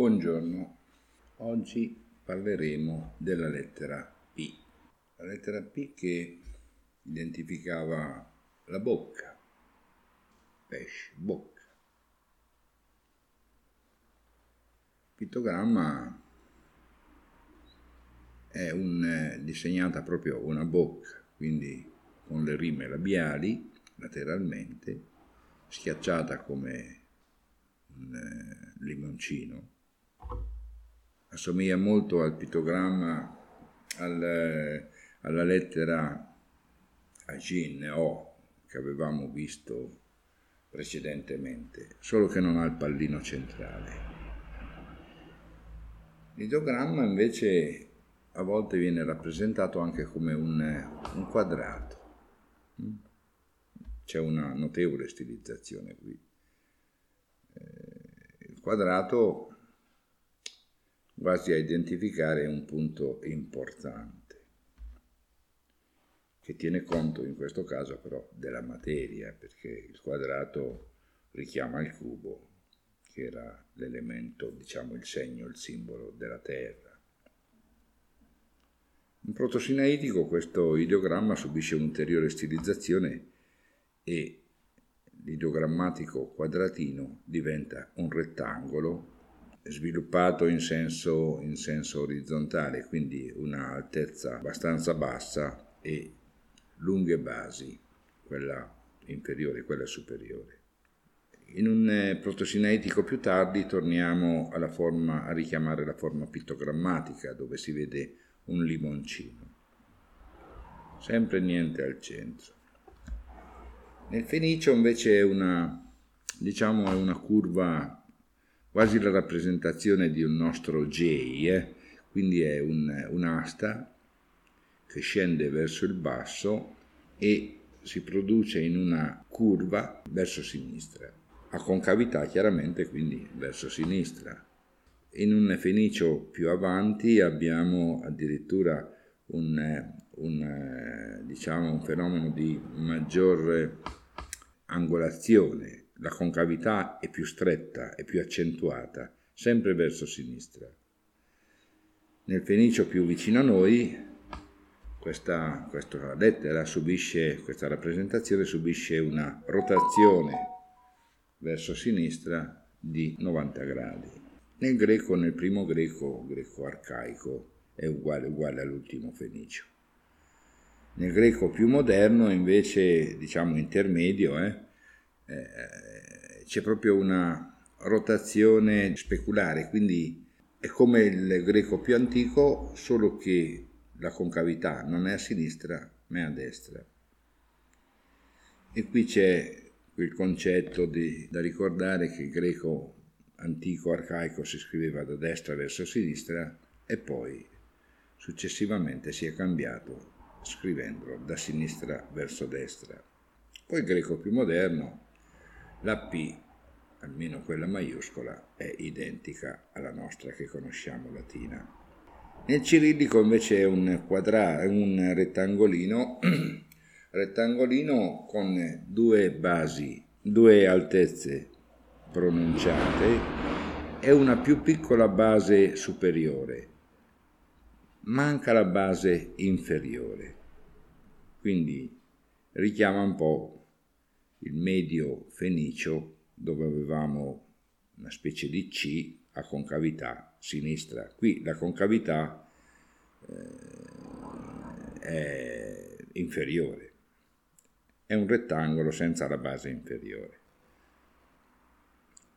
Buongiorno, oggi parleremo della lettera P. La lettera P che identificava la bocca, pesce, bocca. Il pittogramma è un, disegnata proprio una bocca, quindi con le rime labiali lateralmente, schiacciata come un eh, limoncino assomiglia molto al pittogramma, al, alla lettera a Gin O che avevamo visto precedentemente, solo che non ha il pallino centrale. L'ideogramma invece a volte viene rappresentato anche come un, un quadrato. C'è una notevole stilizzazione qui. Eh, il quadrato quasi a identificare un punto importante, che tiene conto in questo caso però della materia, perché il quadrato richiama il cubo, che era l'elemento, diciamo il segno, il simbolo della Terra. In protosinaitico questo ideogramma subisce un'ulteriore stilizzazione e l'ideogrammatico quadratino diventa un rettangolo sviluppato in senso, in senso orizzontale, quindi una altezza abbastanza bassa e lunghe basi, quella inferiore e quella superiore. In un eh, protosinetico più tardi torniamo forma, a richiamare la forma pittogrammatica dove si vede un limoncino. Sempre niente al centro. Nel fenicio invece è una, diciamo, è una curva quasi la rappresentazione di un nostro J, eh? quindi è un, un'asta che scende verso il basso e si produce in una curva verso sinistra, a concavità chiaramente quindi verso sinistra. In un fenicio più avanti abbiamo addirittura un, un, diciamo, un fenomeno di maggiore angolazione, la concavità è più stretta e più accentuata, sempre verso sinistra. Nel fenicio più vicino a noi, questa, questa lettera subisce, questa rappresentazione subisce una rotazione verso sinistra di 90 gradi. Nel greco, nel primo greco, greco arcaico, è uguale, uguale all'ultimo fenicio. Nel greco più moderno, invece, diciamo intermedio, eh, eh, c'è proprio una rotazione speculare, quindi è come il greco più antico, solo che la concavità non è a sinistra ma è a destra. E qui c'è quel concetto di, da ricordare che il greco antico arcaico si scriveva da destra verso sinistra e poi successivamente si è cambiato scrivendolo da sinistra verso destra. Poi il greco più moderno la P, almeno quella maiuscola, è identica alla nostra che conosciamo latina. Nel cirillico invece è un, quadra- un rettangolino, rettangolino con due basi, due altezze pronunciate e una più piccola base superiore. Manca la base inferiore. Quindi richiama un po' il medio fenicio dove avevamo una specie di C a concavità sinistra. Qui la concavità eh, è inferiore, è un rettangolo senza la base inferiore.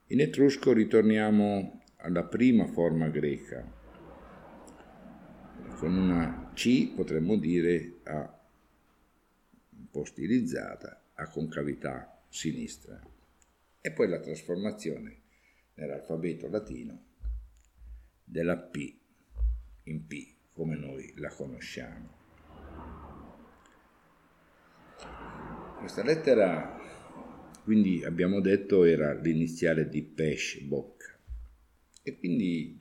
In etrusco ritorniamo alla prima forma greca, con una C potremmo dire a un po' stilizzata a concavità sinistra e poi la trasformazione nell'alfabeto latino della P in P come noi la conosciamo. Questa lettera, quindi abbiamo detto, era l'iniziale di pesce, bocca, e quindi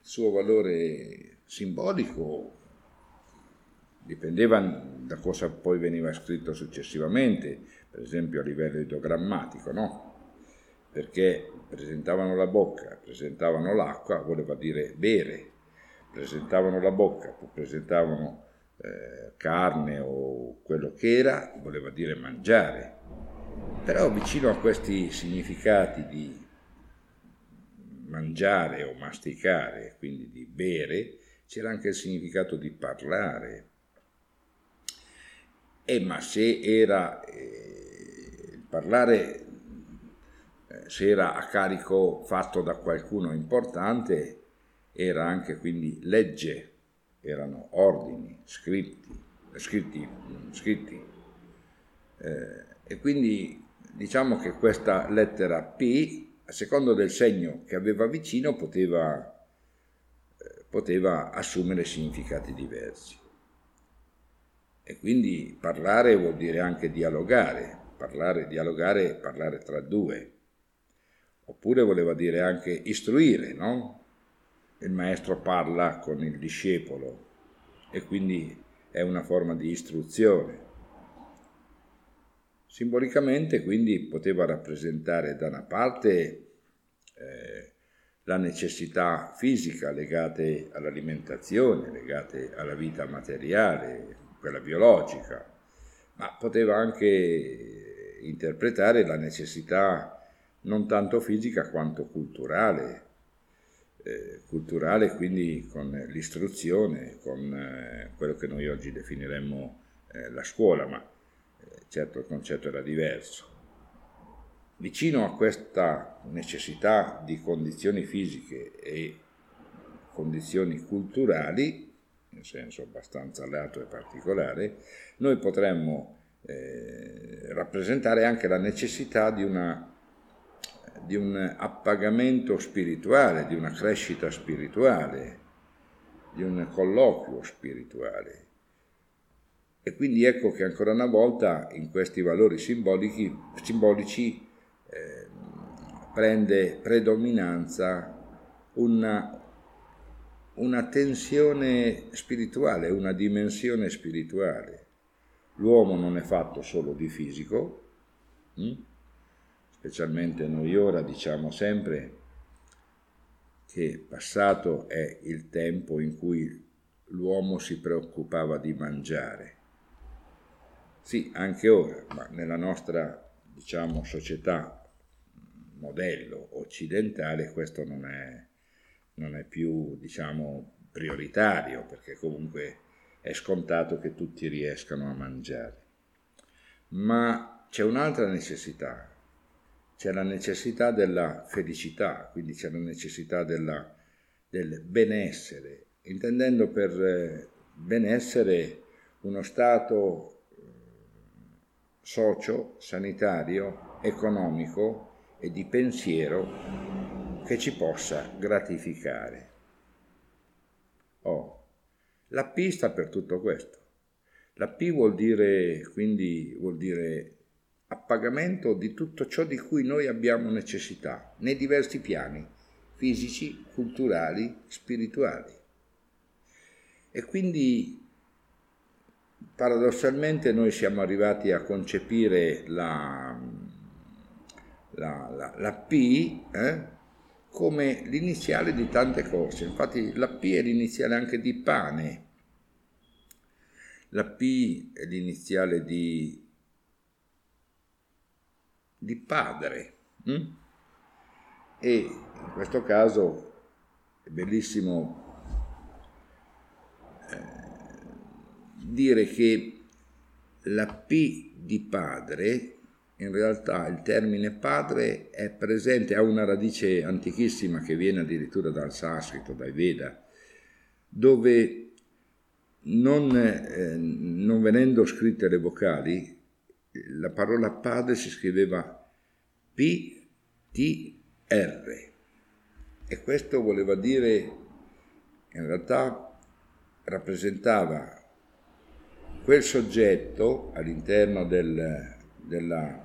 il suo valore simbolico dipendeva da cosa poi veniva scritto successivamente, per esempio a livello ideogrammatico, no? perché presentavano la bocca, presentavano l'acqua, voleva dire bere, presentavano la bocca, presentavano eh, carne o quello che era, voleva dire mangiare. Però vicino a questi significati di mangiare o masticare, quindi di bere, c'era anche il significato di parlare. E ma se era eh, parlare, eh, se era a carico fatto da qualcuno importante, era anche quindi legge, erano ordini, scritti, scritti, scritti. Eh, e quindi diciamo che questa lettera P, a secondo del segno che aveva vicino, poteva, eh, poteva assumere significati diversi. E quindi parlare vuol dire anche dialogare, parlare, dialogare, parlare tra due. Oppure voleva dire anche istruire, no? il maestro parla con il discepolo e quindi è una forma di istruzione. Simbolicamente quindi poteva rappresentare da una parte eh, la necessità fisica legate all'alimentazione, legate alla vita materiale, quella biologica, ma poteva anche interpretare la necessità non tanto fisica quanto culturale, eh, culturale, quindi con l'istruzione, con eh, quello che noi oggi definiremmo eh, la scuola, ma eh, certo il concetto era diverso. Vicino a questa necessità di condizioni fisiche e condizioni culturali, in senso abbastanza lato e particolare, noi potremmo eh, rappresentare anche la necessità di una di un appagamento spirituale, di una crescita spirituale, di un colloquio spirituale. E quindi ecco che ancora una volta in questi valori simbolici, simbolici eh, prende predominanza una, una tensione spirituale, una dimensione spirituale. L'uomo non è fatto solo di fisico, hm? specialmente noi ora diciamo sempre che passato è il tempo in cui l'uomo si preoccupava di mangiare. Sì, anche ora, ma nella nostra, diciamo, società modello occidentale questo non è, non è più, diciamo, prioritario, perché comunque è scontato che tutti riescano a mangiare. Ma c'è un'altra necessità c'è la necessità della felicità, quindi c'è la necessità della, del benessere, intendendo per eh, benessere uno stato eh, socio, sanitario, economico e di pensiero che ci possa gratificare. Oh, la P sta per tutto questo. La P vuol dire, quindi, vuol dire a pagamento di tutto ciò di cui noi abbiamo necessità, nei diversi piani, fisici, culturali, spirituali. E quindi paradossalmente noi siamo arrivati a concepire la, la, la, la P eh, come l'iniziale di tante cose. Infatti la P è l'iniziale anche di pane, la P è l'iniziale di di padre. Mm? E in questo caso è bellissimo eh, dire che la P di padre, in realtà il termine padre è presente, ha una radice antichissima che viene addirittura dal sanscrito, dai Veda, dove non, eh, non venendo scritte le vocali, la parola padre si scriveva P-T-R e questo voleva dire, in realtà rappresentava quel soggetto all'interno del, della,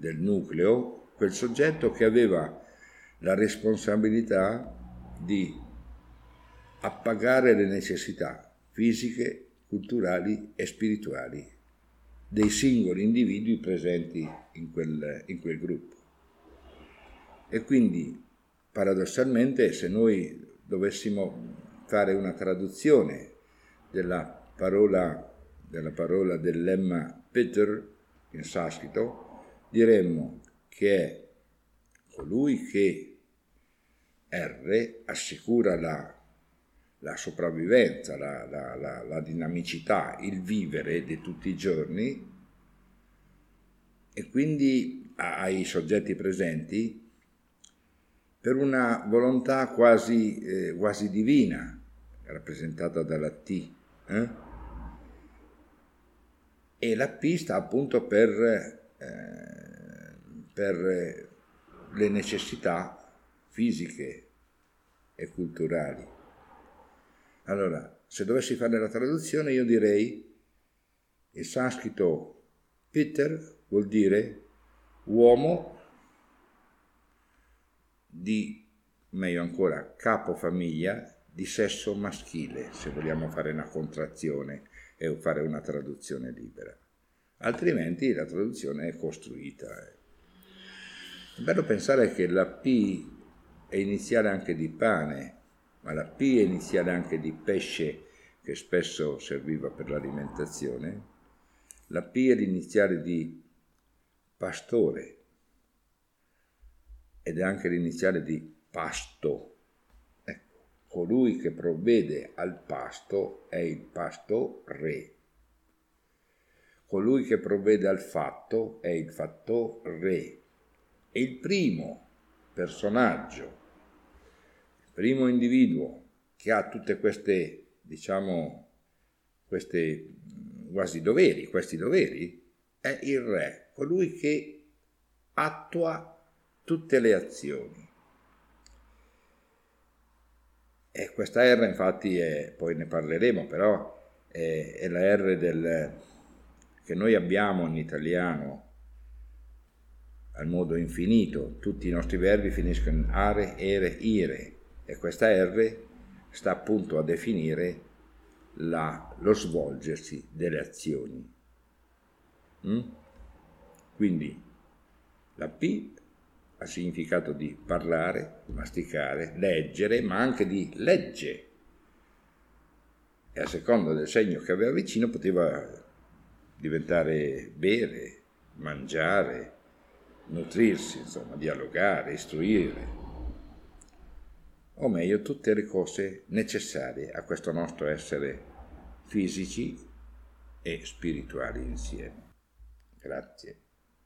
del nucleo, quel soggetto che aveva la responsabilità di appagare le necessità fisiche, culturali e spirituali dei singoli individui presenti in quel, in quel gruppo. E quindi, paradossalmente, se noi dovessimo fare una traduzione della parola, della parola del lemma Peter in sanscrito, diremmo che è colui che R assicura la, la sopravvivenza, la, la, la, dinamicità, il vivere di tutti i giorni e quindi ai soggetti presenti per una volontà quasi, eh, quasi divina, rappresentata dalla T. Eh? E la P sta appunto per, eh, per le necessità fisiche e culturali. Allora, se dovessi fare la traduzione, io direi il sanscrito Peter vuol dire uomo di, meglio ancora, capofamiglia di sesso maschile, se vogliamo fare una contrazione e fare una traduzione libera. Altrimenti la traduzione è costruita. È bello pensare che la P è iniziale anche di pane, ma la P è iniziale anche di pesce che spesso serviva per l'alimentazione. La P è l'iniziale di pastore ed è anche l'iniziale di pasto. Ecco, colui che provvede al pasto è il pastore. Colui che provvede al fatto è il fattore. E il primo personaggio, il primo individuo che ha tutte queste, diciamo, queste quasi doveri, questi doveri, è il re, colui che attua tutte le azioni. E questa R infatti è, poi ne parleremo, però è, è la R del, che noi abbiamo in italiano al modo infinito, tutti i nostri verbi finiscono in are, ere, ire e questa R sta appunto a definire la, lo svolgersi delle azioni. Mm? Quindi la P ha significato di parlare, masticare, leggere, ma anche di legge. E a seconda del segno che aveva vicino poteva diventare bere, mangiare, nutrirsi, insomma, dialogare, istruire, o meglio tutte le cose necessarie a questo nostro essere fisici e spirituali insieme. Grazie.